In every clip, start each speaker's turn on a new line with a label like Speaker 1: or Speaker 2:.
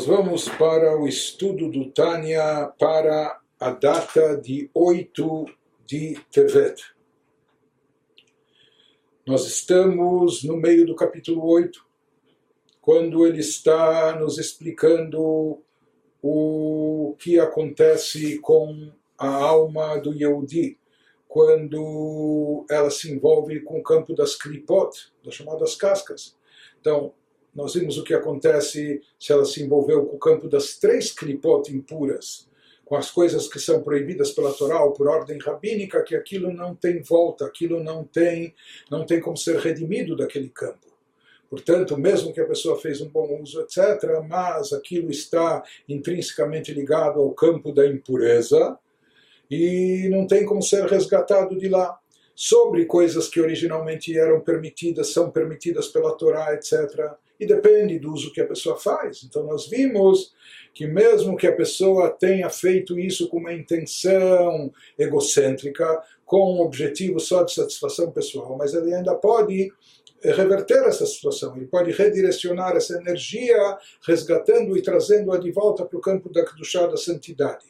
Speaker 1: Nós vamos para o estudo do Tânia para a data de 8 de Tevet. Nós estamos no meio do capítulo 8, quando ele está nos explicando o que acontece com a alma do Yehudi quando ela se envolve com o campo das klipot, das chamadas cascas. Então, nós vimos o que acontece se ela se envolveu com o campo das três klipot impuras, com as coisas que são proibidas pela Torá ou por ordem rabínica, que aquilo não tem volta, aquilo não tem, não tem como ser redimido daquele campo. Portanto, mesmo que a pessoa fez um bom uso, etc., mas aquilo está intrinsecamente ligado ao campo da impureza e não tem como ser resgatado de lá sobre coisas que originalmente eram permitidas, são permitidas pela Torá, etc. E depende do uso que a pessoa faz. Então nós vimos que mesmo que a pessoa tenha feito isso com uma intenção egocêntrica, com um objetivo só de satisfação pessoal, mas ele ainda pode reverter essa situação, ele pode redirecionar essa energia, resgatando e trazendo-a de volta para o campo da Kedushá, da santidade.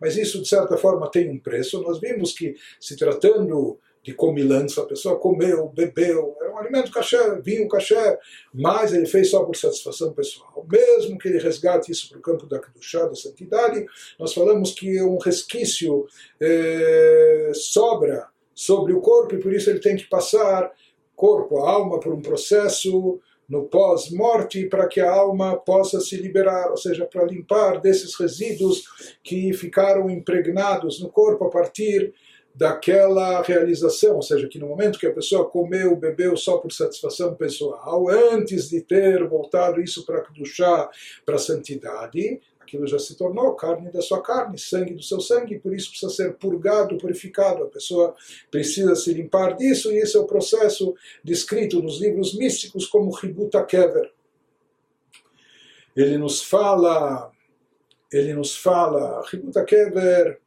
Speaker 1: Mas isso, de certa forma, tem um preço. Nós vimos que, se tratando de comilança, a pessoa comeu, bebeu, era um alimento caché, vinho caché, mas ele fez só por satisfação pessoal. Mesmo que ele resgate isso para o campo da Kedushá, da santidade, nós falamos que um resquício é, sobra sobre o corpo e por isso ele tem que passar corpo, a alma, por um processo no pós-morte para que a alma possa se liberar, ou seja, para limpar desses resíduos que ficaram impregnados no corpo a partir daquela realização, ou seja, que no momento que a pessoa comeu, bebeu só por satisfação pessoal, antes de ter voltado isso para chá, para a santidade, aquilo já se tornou carne da sua carne, sangue do seu sangue, por isso precisa ser purgado, purificado. A pessoa precisa se limpar disso, e esse é o processo descrito nos livros místicos como Ributa Kever. Ele nos fala, ele nos fala, Ributa Kever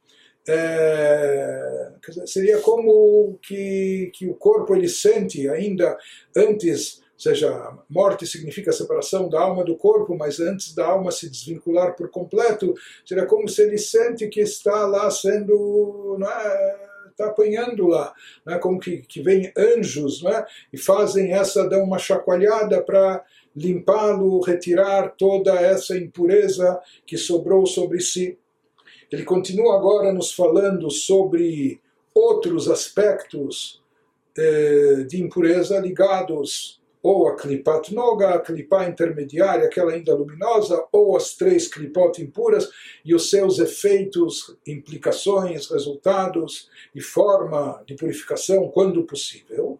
Speaker 1: é, seria como que, que o corpo ele sente ainda antes, ou seja, morte significa separação da alma do corpo, mas antes da alma se desvincular por completo, seria como se ele sente que está lá sendo, é, está apanhando lá, é, como que, que vem anjos é, e fazem essa, dão uma chacoalhada para limpá-lo, retirar toda essa impureza que sobrou sobre si. Ele continua agora nos falando sobre outros aspectos eh, de impureza ligados ou a klipat noga, a klipa intermediária, aquela ainda luminosa, ou as três klipot impuras e os seus efeitos, implicações, resultados e forma de purificação quando possível.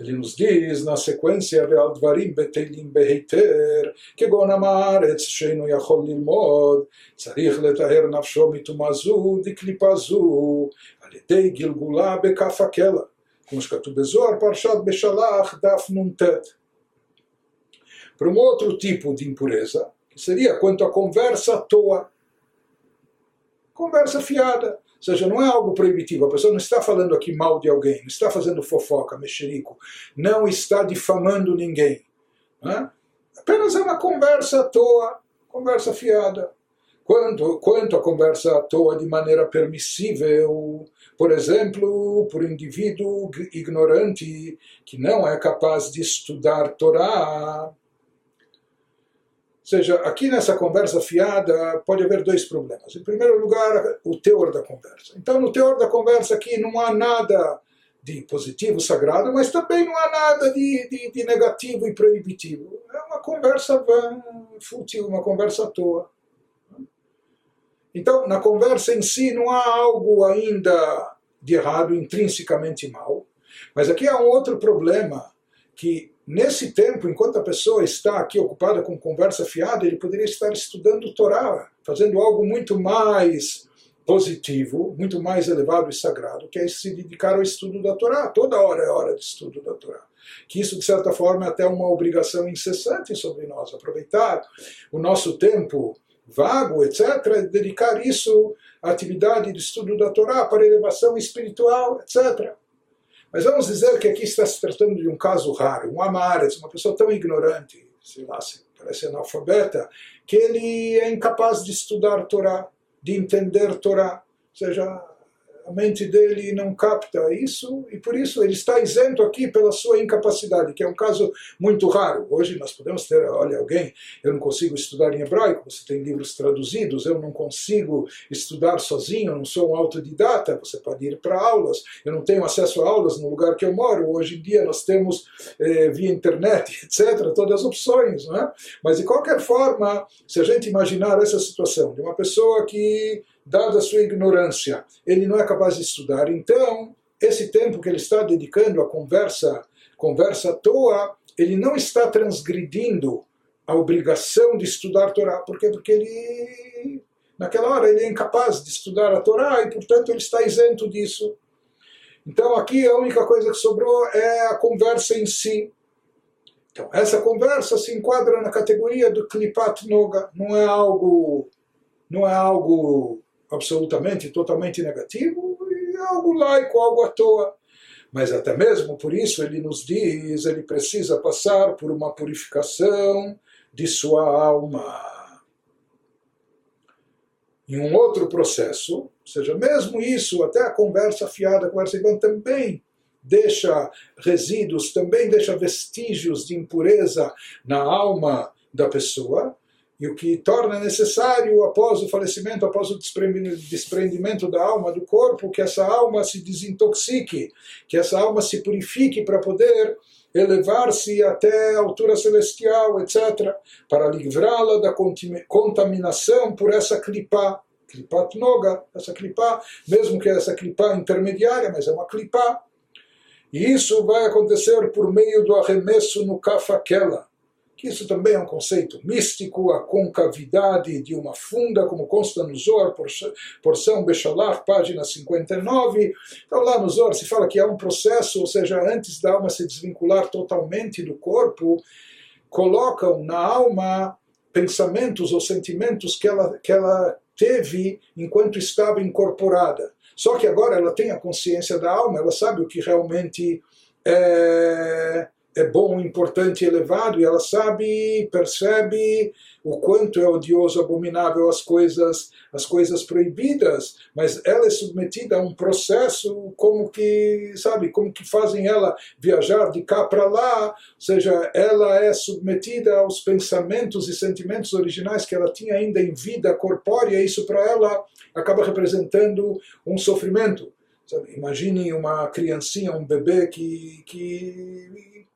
Speaker 1: Ele nos diz na sequência Ve'al dvarim betelim beheiter que gona maaretz sheinu yachol nilmod Tzarich letaher nafsho mitumazu diklipazu klipazu yedei gilgula bekaf akela Como escatu bezor parshat beshalach daf nuntet Para um outro tipo de impureza, que seria quanto à conversa à toa, conversa fiada, ou seja, não é algo proibitivo. A pessoa não está falando aqui mal de alguém, não está fazendo fofoca, mexerico, não está difamando ninguém. Né? Apenas é uma conversa à toa, conversa fiada. Quanto, quanto a conversa à toa de maneira permissível, por exemplo, por indivíduo ignorante que não é capaz de estudar Torá, seja, aqui nessa conversa fiada pode haver dois problemas. Em primeiro lugar, o teor da conversa. Então, no teor da conversa aqui não há nada de positivo, sagrado, mas também não há nada de, de, de negativo e proibitivo. É uma conversa vã, fútil, uma conversa à toa. Então, na conversa em si não há algo ainda de errado, intrinsecamente mal. Mas aqui há um outro problema que Nesse tempo, enquanto a pessoa está aqui ocupada com conversa fiada, ele poderia estar estudando Torá, fazendo algo muito mais positivo, muito mais elevado e sagrado, que é se dedicar ao estudo da Torá. Toda hora é hora de estudo da Torá. Que isso, de certa forma, é até uma obrigação incessante sobre nós, aproveitar o nosso tempo vago, etc., dedicar isso à atividade de estudo da Torá para elevação espiritual, etc. Mas vamos dizer que aqui está se tratando de um caso raro, um amares, uma pessoa tão ignorante, sei lá, parece analfabeta, que ele é incapaz de estudar Torá, de entender Torá. Ou seja, a mente dele não capta isso e por isso ele está isento aqui pela sua incapacidade, que é um caso muito raro. Hoje nós podemos ter, olha, alguém, eu não consigo estudar em hebraico, você tem livros traduzidos, eu não consigo estudar sozinho, eu não sou um autodidata, você pode ir para aulas, eu não tenho acesso a aulas no lugar que eu moro, hoje em dia nós temos eh, via internet, etc., todas as opções, não é? Mas de qualquer forma, se a gente imaginar essa situação de uma pessoa que dada a sua ignorância, ele não é capaz de estudar. Então, esse tempo que ele está dedicando à conversa, conversa à toa, ele não está transgredindo a obrigação de estudar Torá. Por quê? Porque ele, naquela hora, ele é incapaz de estudar a Torá e, portanto, ele está isento disso. Então, aqui a única coisa que sobrou é a conversa em si. Então, essa conversa se enquadra na categoria do Klipat Noga. Não é algo, não é algo absolutamente, totalmente negativo, e algo laico, algo à toa. Mas até mesmo por isso ele nos diz, ele precisa passar por uma purificação de sua alma. Em um outro processo, ou seja, mesmo isso, até a conversa fiada, a conversa igual, também deixa resíduos, também deixa vestígios de impureza na alma da pessoa, e o que torna necessário, após o falecimento, após o desprendimento da alma do corpo, que essa alma se desintoxique, que essa alma se purifique para poder elevar-se até a altura celestial, etc., para livrá-la da contaminação por essa clipá, clipat noga, essa clipá, mesmo que essa clipá intermediária, mas é uma clipá. E isso vai acontecer por meio do arremesso no kafakela, que isso também é um conceito místico, a concavidade de uma funda, como consta no Zohar, porção Bechalach, página 59. Então lá no Zohar se fala que há um processo, ou seja, antes da alma se desvincular totalmente do corpo, colocam na alma pensamentos ou sentimentos que ela, que ela teve enquanto estava incorporada. Só que agora ela tem a consciência da alma, ela sabe o que realmente é é bom, importante elevado, e ela sabe, percebe o quanto é odioso, abominável as coisas, as coisas proibidas, mas ela é submetida a um processo como que, sabe, como que fazem ela viajar de cá para lá, ou seja, ela é submetida aos pensamentos e sentimentos originais que ela tinha ainda em vida corpórea, e isso para ela acaba representando um sofrimento. Sabe? Imagine uma criancinha, um bebê que, que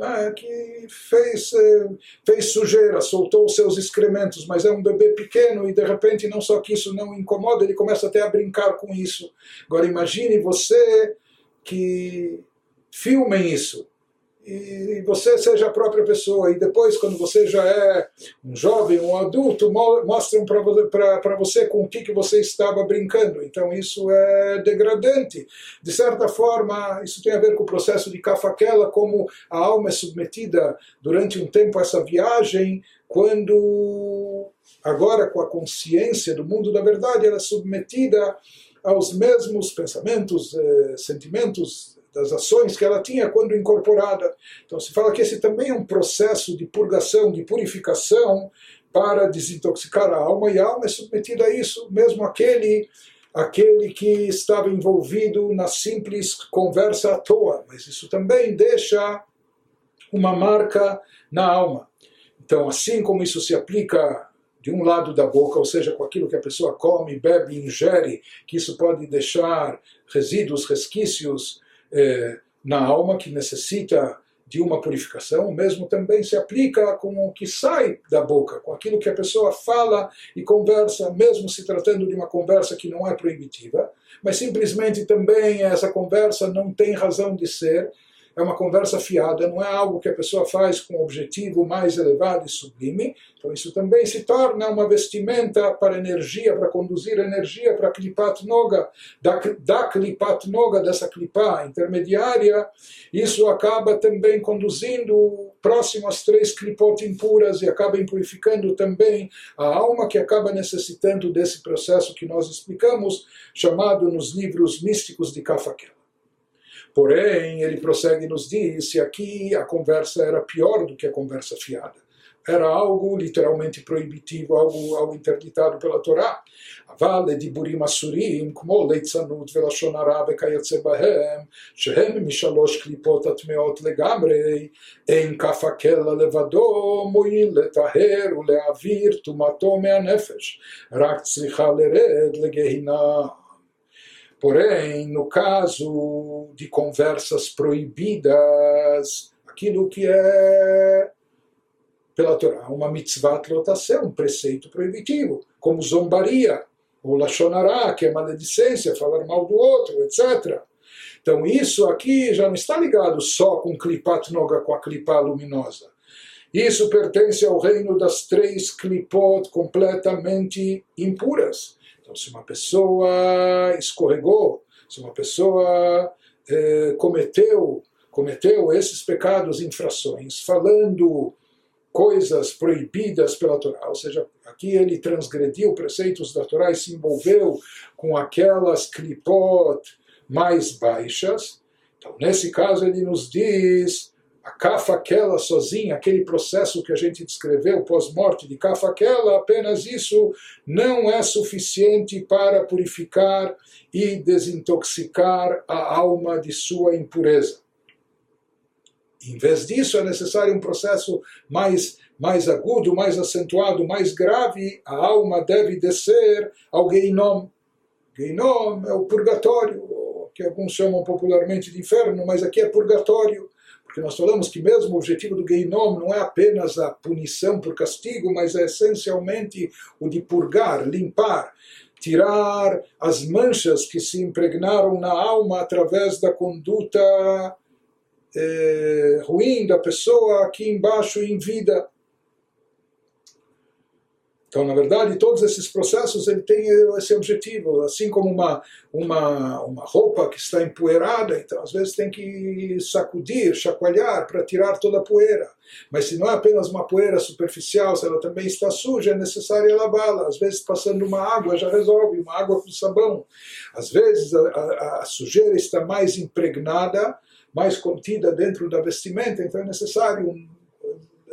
Speaker 1: ah, que fez, eh, fez sujeira, soltou os seus excrementos, mas é um bebê pequeno e de repente não só que isso não incomoda, ele começa até a brincar com isso. Agora imagine você que filmem isso e você seja a própria pessoa. E depois, quando você já é um jovem, um adulto, mostram para você com o que, que você estava brincando. Então, isso é degradante. De certa forma, isso tem a ver com o processo de Kafaquela, como a alma é submetida durante um tempo a essa viagem, quando, agora com a consciência do mundo da verdade, ela é submetida aos mesmos pensamentos, eh, sentimentos, das ações que ela tinha quando incorporada. Então se fala que esse também é um processo de purgação, de purificação para desintoxicar a alma e a alma é submetida a isso, mesmo aquele aquele que estava envolvido na simples conversa à toa, mas isso também deixa uma marca na alma. Então, assim como isso se aplica de um lado da boca, ou seja, com aquilo que a pessoa come, bebe, ingere, que isso pode deixar resíduos, resquícios é, na alma que necessita de uma purificação, o mesmo também se aplica com o que sai da boca, com aquilo que a pessoa fala e conversa, mesmo se tratando de uma conversa que não é proibitiva, mas simplesmente também essa conversa não tem razão de ser, é uma conversa fiada, não é algo que a pessoa faz com um objetivo mais elevado e sublime. Então isso também se torna uma vestimenta para energia, para conduzir energia para a Klipat Noga, da, da Klipat Noga, dessa Klipá intermediária, isso acaba também conduzindo próximo às três Klipot impuras e acaba impurificando também a alma que acaba necessitando desse processo que nós explicamos, chamado nos livros místicos de Kafakel. Porém, ele prossegue e nos diz: aqui a conversa era pior do que a conversa fiada. Era algo literalmente proibitivo, algo, algo interditado pela Torá. Vale de Burim Assurim, como Bahem, Shehem Mishalosh Klipot Atmeot Legamrei, Em Kafakela Levado, Moil Letaher, Uleavir Legehinah. Porém, no caso de conversas proibidas, aquilo que é pela Torá, uma mitzvah trotação, um preceito proibitivo, como zombaria, ou lachonará, que é maledicência, falar mal do outro, etc. Então isso aqui já não está ligado só com klipat noga, com a klipa luminosa. Isso pertence ao reino das três klipot completamente impuras. Então, se uma pessoa escorregou, se uma pessoa eh, cometeu, cometeu esses pecados, infrações, falando coisas proibidas pela Torá, ou seja, aqui ele transgrediu preceitos da Torá e se envolveu com aquelas klipot mais baixas. Então, nesse caso, ele nos diz a kafa aquela sozinha, aquele processo que a gente descreveu pós-morte de kafa aquela, apenas isso não é suficiente para purificar e desintoxicar a alma de sua impureza. Em vez disso, é necessário um processo mais, mais agudo, mais acentuado, mais grave. A alma deve descer ao Geinom. Geinom é o purgatório, que alguns chamam popularmente de inferno, mas aqui é purgatório porque nós falamos que mesmo o objetivo do Geinom não é apenas a punição por castigo, mas é essencialmente o de purgar, limpar, tirar as manchas que se impregnaram na alma através da conduta eh, ruim da pessoa aqui embaixo em vida. Então, na verdade, todos esses processos ele tem esse objetivo, assim como uma, uma, uma roupa que está empoeirada, então às vezes tem que sacudir, chacoalhar para tirar toda a poeira. Mas se não é apenas uma poeira superficial, se ela também está suja, é necessário lavá-la. Às vezes, passando uma água já resolve, uma água com sabão. Às vezes, a, a, a sujeira está mais impregnada, mais contida dentro da vestimenta, então é necessário um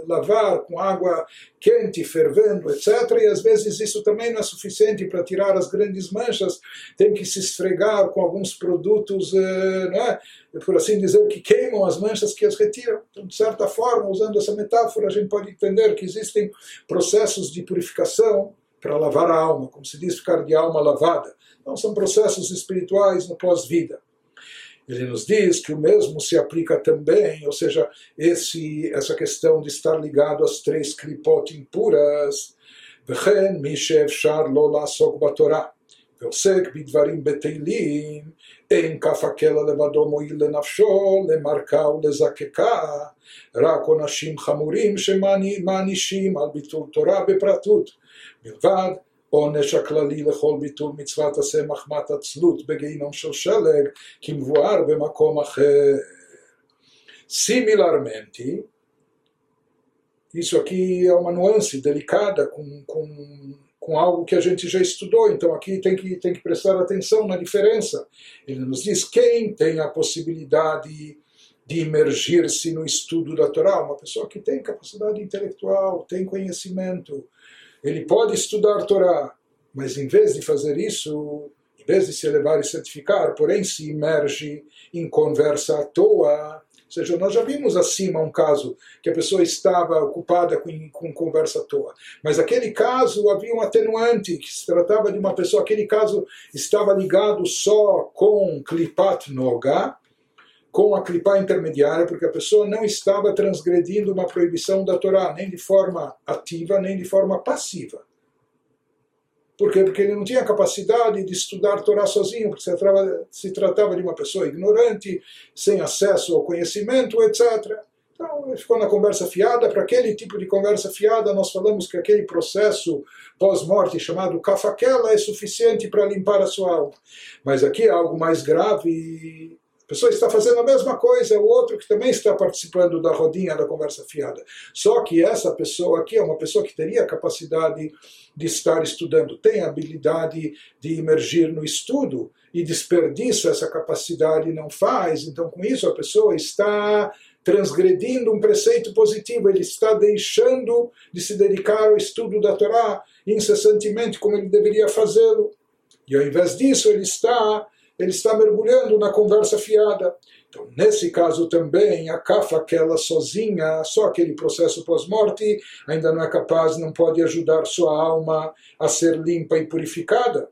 Speaker 1: lavar com água quente, fervendo, etc. E às vezes isso também não é suficiente para tirar as grandes manchas, tem que se esfregar com alguns produtos, né, por assim dizer, que queimam as manchas que as retiram. Então, de certa forma, usando essa metáfora, a gente pode entender que existem processos de purificação para lavar a alma, como se diz, ficar de alma lavada. Então, são processos espirituais no pós-vida Ele nos diz que o mesmo se aplica também, ou seja, esse, essa questão de estar ligado às três klipot impuras, וכן מי שאפשר לא לעסוק בתורה ועוסק בדברים בטלים, אין כף הקלע לבדו מועיל לנפשו, למרקה ולזקקה, רק עונשים חמורים שמענישים על ביטול תורה בפרטות, מלבד עונש הכללי לכל ביטול מצוות עשה מחמת עצלות בגיהינום של שלג, כמבואר במקום אחר. Similarmente, isso aqui é uma nuance delicada com, com, com algo que a gente já estudou, então aqui tem que, tem que prestar atenção na diferença. Ele nos diz quem tem a possibilidade de imergir-se no estudo da Torá, uma pessoa que tem capacidade intelectual, tem conhecimento, ele pode estudar Torá, mas em vez de fazer isso, em vez de se elevar e certificar, porém se imerge em conversa à toa. Ou seja, nós já vimos acima um caso que a pessoa estava ocupada com, com conversa à toa. Mas aquele caso havia um atenuante, que se tratava de uma pessoa, aquele caso estava ligado só com Klipat Noga, com a clipá intermediária, porque a pessoa não estava transgredindo uma proibição da Torá, nem de forma ativa, nem de forma passiva. Por quê? Porque ele não tinha capacidade de estudar Torá sozinho, porque se tratava, se tratava de uma pessoa ignorante, sem acesso ao conhecimento, etc. Então, ficou na conversa fiada. Para aquele tipo de conversa fiada, nós falamos que aquele processo pós-morte chamado kafaquela é suficiente para limpar a sua alma. Mas aqui é algo mais grave pessoa está fazendo a mesma coisa, o outro que também está participando da rodinha da conversa fiada. Só que essa pessoa aqui é uma pessoa que teria a capacidade de estar estudando, tem a habilidade de emergir no estudo e desperdiça essa capacidade não faz. Então, com isso, a pessoa está transgredindo um preceito positivo, ele está deixando de se dedicar ao estudo da Torá incessantemente como ele deveria fazê-lo. E ao invés disso, ele está, ele está mergulhando na conversa fiada. Então, nesse caso também, a cafa, aquela sozinha, só aquele processo pós-morte, ainda não é capaz, não pode ajudar sua alma a ser limpa e purificada.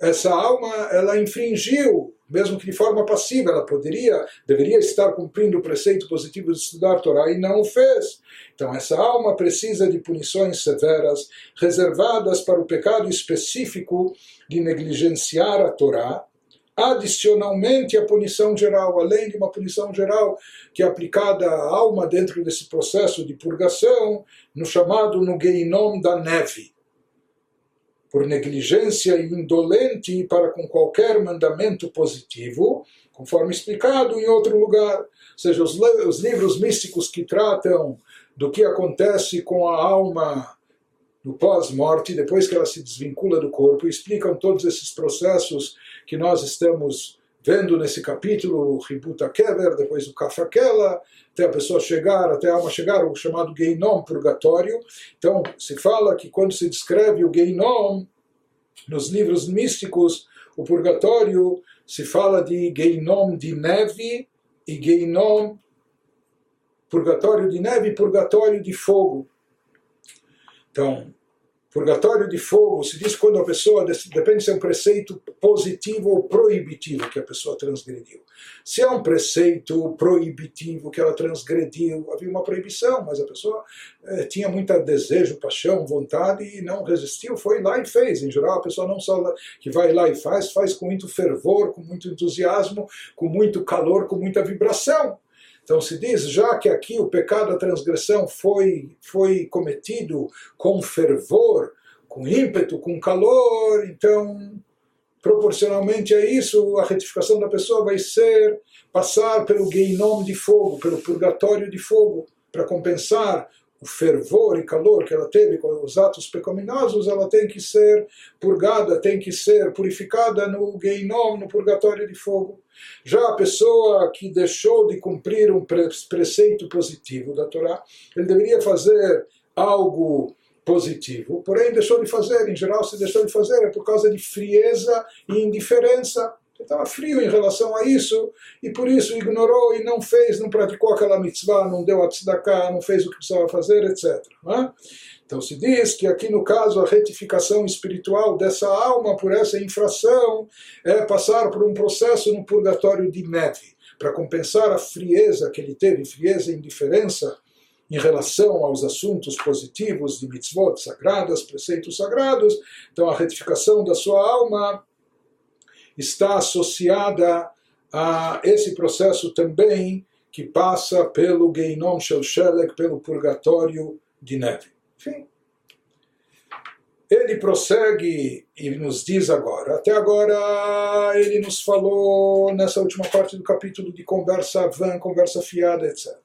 Speaker 1: Essa alma, ela infringiu mesmo que de forma passiva, ela poderia, deveria estar cumprindo o preceito positivo de estudar a Torá e não o fez. Então, essa alma precisa de punições severas, reservadas para o pecado específico de negligenciar a Torá, adicionalmente à punição geral, além de uma punição geral que é aplicada à alma dentro desse processo de purgação, no chamado no Geinom da neve por negligência indolente para com qualquer mandamento positivo, conforme explicado em outro lugar. Ou seja, os, os livros místicos que tratam do que acontece com a alma no pós-morte, depois que ela se desvincula do corpo, explicam todos esses processos que nós estamos vendo nesse capítulo, o Ributa Kever, depois o Kafakela, até a pessoa chegar, até a alma chegar, o chamado Geinom, purgatório. Então, se fala que quando se descreve o Geinom, nos livros místicos, o purgatório se fala de Geinom de neve e Geinom, purgatório de neve e purgatório de fogo. Então, Purgatório de fogo se diz quando a pessoa, depende se é um preceito positivo ou proibitivo que a pessoa transgrediu. Se é um preceito proibitivo que ela transgrediu, havia uma proibição, mas a pessoa eh, tinha muito desejo, paixão, vontade e não resistiu, foi lá e fez. Em geral, a pessoa não só que vai lá e faz, faz com muito fervor, com muito entusiasmo, com muito calor, com muita vibração. Então se diz, já que aqui o pecado, a transgressão foi, foi cometido com fervor, com ímpeto, com calor, então proporcionalmente a isso, a retificação da pessoa vai ser passar pelo Geinom de fogo, pelo purgatório de fogo, para compensar o fervor e calor que ela teve com os atos pecaminosos, ela tem que ser purgada, tem que ser purificada no Geinom, no purgatório de fogo. Já a pessoa que deixou de cumprir um preceito positivo da Torá, ele deveria fazer algo positivo, porém deixou de fazer. Em geral, se deixou de fazer é por causa de frieza e indiferença estava frio em relação a isso e por isso ignorou e não fez, não praticou aquela mitzvah, não deu a tzedakah, não fez o que precisava fazer, etc. É? Então se diz que aqui no caso a retificação espiritual dessa alma por essa infração é passar por um processo no purgatório de neve, para compensar a frieza que ele teve, frieza e indiferença em relação aos assuntos positivos de mitzvot sagradas, preceitos sagrados. Então a retificação da sua alma está associada a esse processo também que passa pelo Geinom Shel Shelek, pelo purgatório de neve. Enfim. Ele prossegue e nos diz agora, até agora ele nos falou nessa última parte do capítulo de conversa vã, conversa fiada, etc.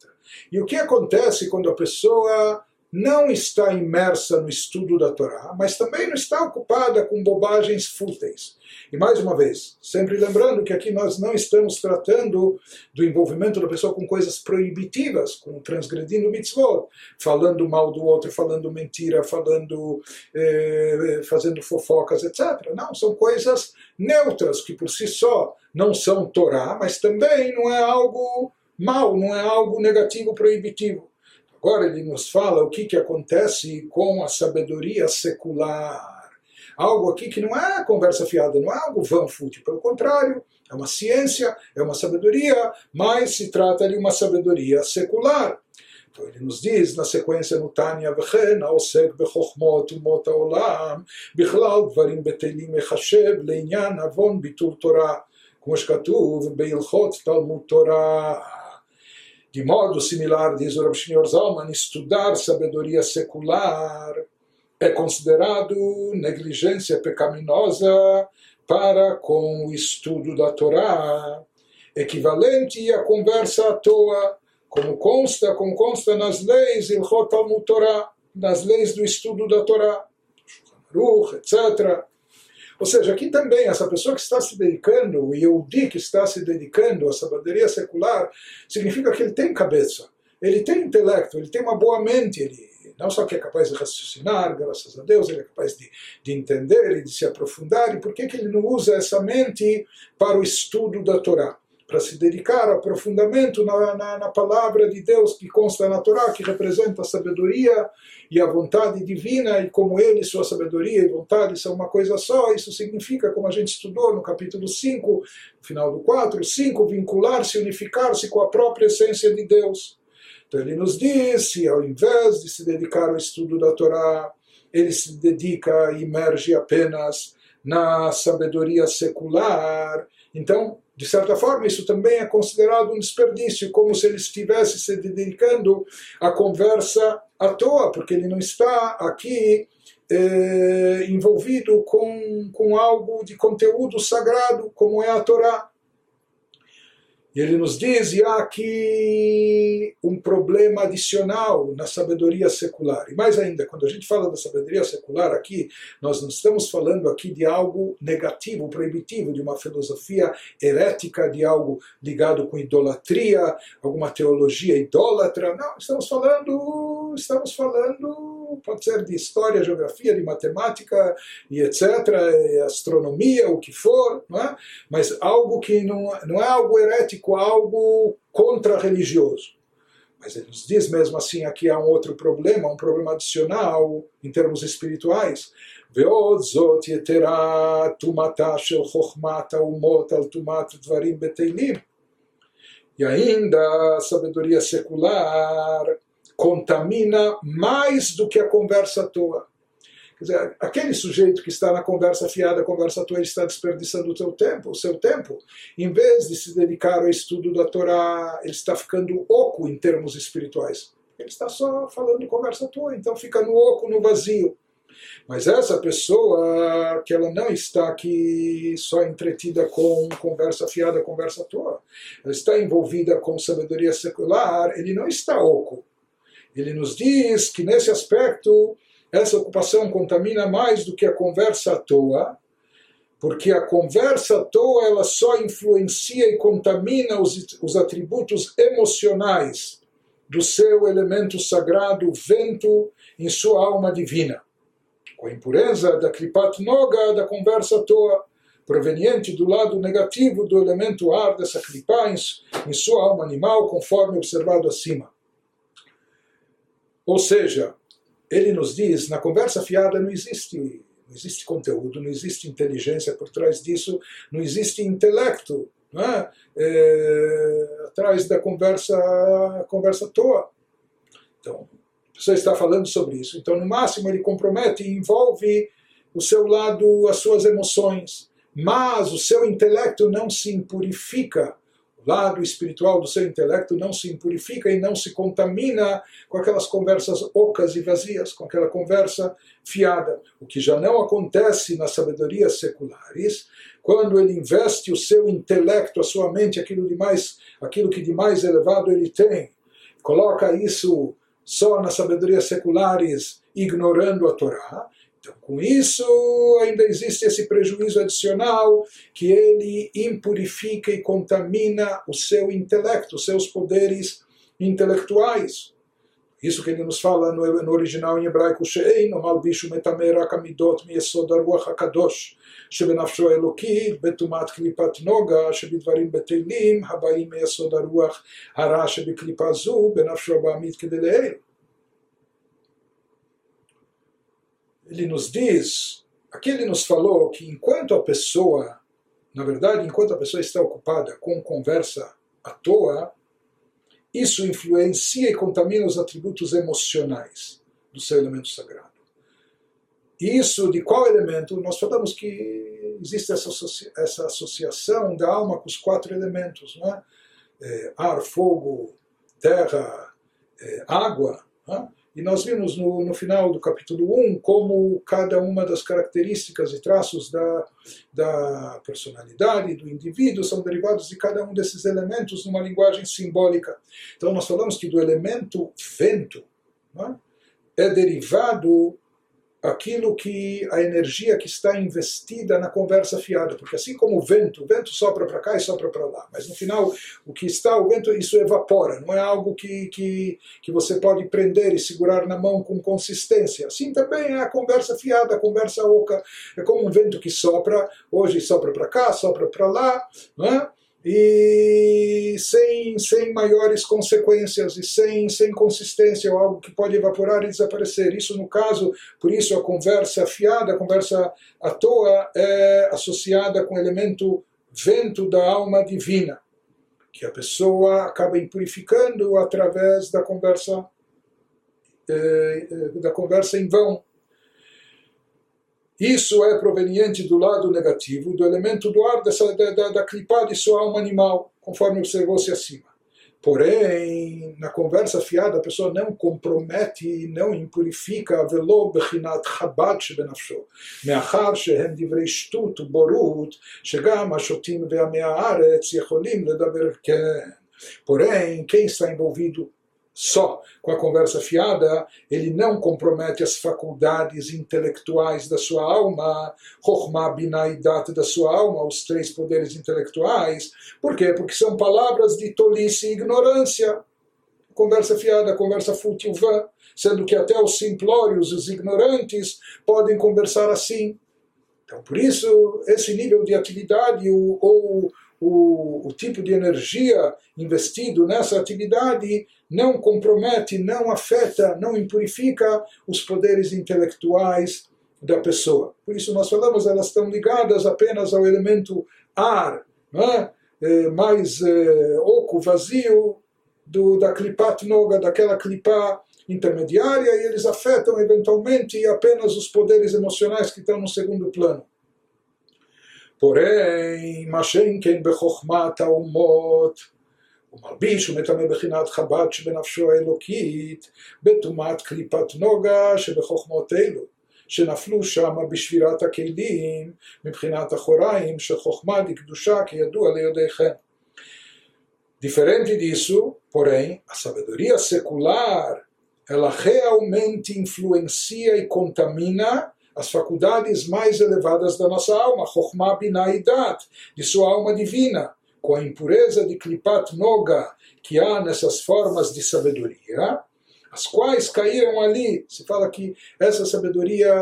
Speaker 1: E o que acontece quando a pessoa não está imersa no estudo da Torá, mas também não está ocupada com bobagens fúteis. E mais uma vez, sempre lembrando que aqui nós não estamos tratando do envolvimento da pessoa com coisas proibitivas, com transgredindo mitzvot, falando mal do outro, falando mentira, falando, eh, fazendo fofocas, etc. Não, são coisas neutras que por si só não são Torá, mas também não é algo mal, não é algo negativo, proibitivo. Agora ele nos fala o que, que acontece com a sabedoria secular. Algo aqui que não é conversa fiada, não é algo vão fútil, pelo contrário, é uma ciência, é uma sabedoria, mas se trata de uma sabedoria secular. Então ele nos diz na sequência no Tânia, וכן העוסק בחוכמות אומות העולם, בכלל דברים בטלים מחשב לעניין עוון ביטול תורה, כמו שכתוב בהלכות תלמוד תורה. de modo similar, diz o Rav Shneur Zalman, estudar sabedoria secular é considerado negligência pecaminosa para com o estudo da Torá, equivalente à conversa à toa, como consta, como consta nas leis Ilchot Torá, nas leis do estudo da Torá, etc. Ou seja, aqui também, essa pessoa que está se dedicando, o Yehudi que está se dedicando à sabedoria secular, significa que ele tem cabeça, ele tem intelecto, ele tem uma boa mente, ele não só que é capaz de raciocinar, graças a Deus, ele é capaz de, de entender e de se aprofundar, e por que, que ele não usa essa mente para o estudo da Torá? Para se dedicar ao aprofundamento na, na, na, palavra de Deus que consta na Torá, que representa a sabedoria e a vontade divina, e como ele, sua sabedoria e vontade são uma coisa só, isso significa, como a gente estudou no capítulo 5, no final do 4, 5, vincular-se, unificar-se com a própria essência de Deus. Então ele nos disse, ao invés de se dedicar ao estudo da Torá, ele se dedica e emerge apenas na sabedoria secular. Então, de certa forma, isso também é considerado um desperdício, como se ele estivesse se dedicando à conversa à toa, porque ele não está aqui eh, envolvido com, com algo de conteúdo sagrado, como é a Torá. Ele nos diz, e há aqui um problema adicional na sabedoria secular. E mais ainda, quando a gente fala da sabedoria secular aqui, nós não estamos falando aqui de algo negativo, proibitivo, de uma filosofia herética, de algo ligado com idolatria, alguma teologia idólatra. Não, estamos falando, estamos falando, pode ser de história, geografia, de matemática e etc., astronomia, o que for, não é? mas algo que não, não é algo herético, algo contra-religioso. Mas ele nos diz mesmo assim, aqui há um outro problema, um problema adicional em termos espirituais. ועוד זאת יתרה טומאתה של חוכמת האומות על טומאת דברים בטלים. E ainda a sabedoria secular contamina mais do que a conversa à toa. Quer dizer, aquele sujeito que está na conversa fiada, conversa tua, ele está desperdiçando o seu tempo, o seu tempo. Em vez de se dedicar ao estudo da Torá, ele está ficando oco em termos espirituais. Ele está só falando conversa tua, então fica no oco, no vazio. Mas essa pessoa, que ela não está aqui só entretida com conversa fiada, conversa tua, ela está envolvida com sabedoria secular, ele não está oco. Ele nos diz que nesse aspecto essa ocupação contamina mais do que a conversa à toa, porque a conversa à toa ela só influencia e contamina os, os atributos emocionais do seu elemento sagrado, vento, em sua alma divina. Com a impureza da Kripat Noga, da conversa à toa, proveniente do lado negativo do elemento ar dessa Kripa em, em sua alma animal, conforme observado acima. Ou seja, ele nos diz, na conversa fiada não existe, não existe conteúdo, não existe inteligência por trás disso, não existe intelecto é? É, atrás da conversa, conversa à toa. Então, a pessoa está falando sobre isso. Então, no máximo, ele compromete e envolve o seu lado, as suas emoções, mas o seu intelecto não se impurifica lado espiritual do seu intelecto não se impurifica e não se contamina com aquelas conversas ocas e vazias, com aquela conversa fiada. O que já não acontece nas sabedorias seculares, quando ele investe o seu intelecto, a sua mente, aquilo, de mais, aquilo que de mais elevado ele tem, coloca isso só nas sabedorias seculares, ignorando a Torá, então, com isso, ainda existe esse prejuízo adicional que ele impurifica e contamina o seu intelecto, os seus poderes intelectuais. Isso que ele nos fala no, no original em hebraico, שאינו מלביש ומטמא רק המידות מיסוד הרוח הקדוש שבנפשו האלוקית בטומאת קליפת נוגה שבדברים בטלים הבאים מיסוד הרוח הרע שבקליפה זו בנפשו הבעמית כדלעיל. ele nos diz, aqui ele nos falou que enquanto a pessoa, na verdade, enquanto a pessoa está ocupada com conversa à toa, isso influencia e contamina os atributos emocionais do seu elemento sagrado. Isso de qual elemento? Nós falamos que existe essa, essa associação da alma com os quatro elementos, é? É, ar, fogo, terra, é, água. É? E nós vimos no, no final do capítulo 1 como cada uma das características e traços da, da personalidade do indivíduo são derivados de cada um desses elementos numa linguagem simbólica. Então nós falamos que do elemento vento é? é derivado aquilo que a energia que está investida na conversa fiada, porque assim como o vento, o vento sopra para cá e sopra para lá, mas no final o que está, o vento, isso evapora, não é algo que, que, que você pode prender e segurar na mão com consistência. Assim também é a conversa fiada, a conversa oca, é como um vento que sopra, hoje sopra para cá, sopra para lá, não é? E sem, sem maiores consequências e sem, sem consistência, ou algo que pode evaporar e desaparecer. Isso, no caso, por isso a conversa fiada, a conversa à toa, é associada com o elemento vento da alma divina, que a pessoa acaba impurificando através da conversa, eh, da conversa em vão. Isso é proveniente do lado negativo, do elemento do ar, dessa, da, da, da clipá de sua alma animal, conforme observou-se acima. Porém, na conversa fiada, a pessoa não compromete, não impurifica ולא בחינת חב"ד שבנפשו, מאחר שהם דברי שטות ובורות, שגם השוטים ועמי הארץ יכולים לדבר כן. Porém, quem está envolvido só com a conversa fiada, ele não compromete as faculdades intelectuais da sua alma, Chokhmah, Binah da sua alma, os três poderes intelectuais. Por quê? Porque são palavras de tolice e ignorância. Conversa fiada, conversa fútil vã, sendo que até os simplórios, os ignorantes, podem conversar assim. Então, por isso, esse nível de atividade ou, ou o, o tipo de energia investido nessa atividade não compromete, não afeta, não impurifica os poderes intelectuais da pessoa. Por isso nós falamos, elas estão ligadas apenas ao elemento ar. É? é, mais é, oco, vazio, do, da klipat noga, daquela klipá intermediária, e eles afetam eventualmente apenas os poderes emocionais que estão no segundo plano. Porém, Mashenken Bechochmat Umot, בחוכמת האומות, הוא מלביש ומטמא בחינת חב"ד שבנפשו האלוקית, בטומאת קליפת נוגה שבחוכמות אלו, שנפלו שם בשבירת הכלים מבחינת אחוריים של חוכמה דקדושה כידוע ליודעיכם. Diferente disso, porém, a sabedoria secular, ela realmente influencia e contamina as faculdades mais elevadas da nossa alma, Chokhmah Binah Dat, de sua alma divina, com a impureza de Klipat Noga que há nessas formas de sabedoria, as quais caíram ali. Se fala que essa sabedoria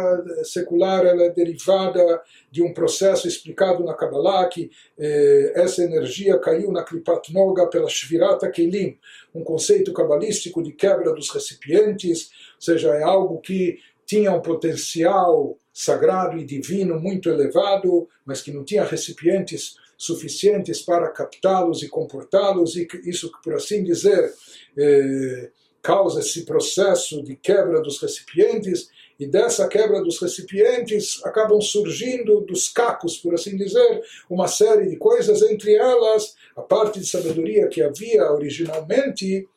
Speaker 1: secular ela é derivada de um processo explicado na Kabbalah, que eh, essa energia caiu na Klipat Noga pela Shvirata Kelim, um conceito cabalístico de quebra dos recipientes, ou seja, é algo que tinha um potencial sagrado e divino muito elevado, mas que não tinha recipientes suficientes para captá-los e comportá-los, e isso, por assim dizer, eh, causa esse processo de quebra dos recipientes, e dessa quebra dos recipientes acabam surgindo dos cacos, por assim dizer, uma série de coisas, entre elas a parte de sabedoria que havia originalmente,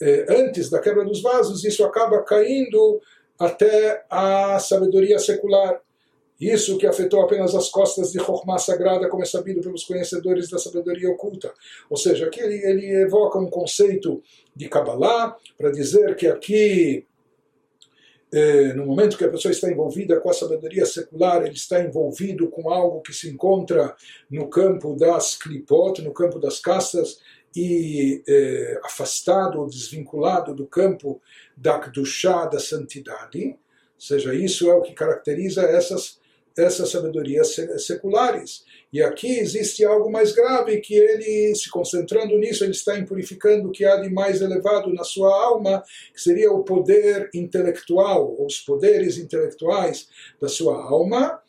Speaker 1: eh, antes da quebra dos vasos, isso acaba caindo até a sabedoria secular. Isso que afetou apenas as costas de Chokhmah sagrada, como é sabido pelos conhecedores da sabedoria oculta. Ou seja, aqui ele, ele evoca um conceito de Kabbalah para dizer que aqui, eh, no momento que a pessoa está envolvida com a sabedoria secular, ele está envolvido com algo que se encontra no campo das klipot, no campo das castas, e eh, afastado ou desvinculado do campo da Kedushá, da santidade, ou seja, isso é o que caracteriza essas, essas sabedorias seculares. E aqui existe algo mais grave, que ele, se concentrando nisso, ele está impurificando o que há de mais elevado na sua alma, que seria o poder intelectual, os poderes intelectuais da sua alma,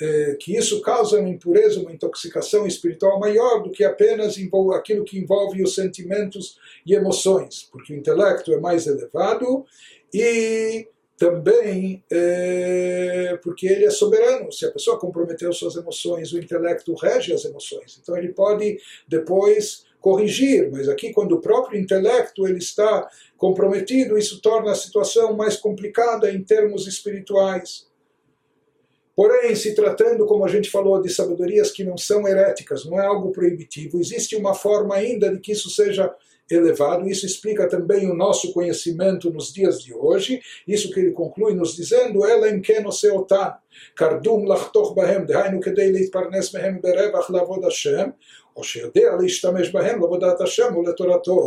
Speaker 1: é, que isso causa uma impureza, uma intoxicação espiritual maior do que apenas aquilo que envolve os sentimentos e emoções, porque o intelecto é mais elevado e também é, porque ele é soberano. Se a pessoa comprometeu suas emoções, o intelecto rege as emoções. Então ele pode depois corrigir, mas aqui quando o próprio intelecto ele está comprometido, isso torna a situação mais complicada em termos espirituais. Porém, se tratando, como a gente falou, de sabedorias que não são heréticas, não é algo proibitivo, existe uma forma ainda de que isso seja elevado. Isso explica também o nosso conhecimento nos dias de hoje. Isso que ele conclui nos dizendo: Ela em que no seotan, kardum lachtoch bahem, דהיינו כדי להתפרנס מהם ברווח לעבוד השם, או שיודע להשתמש בהם לעבודת השם ולתורתו.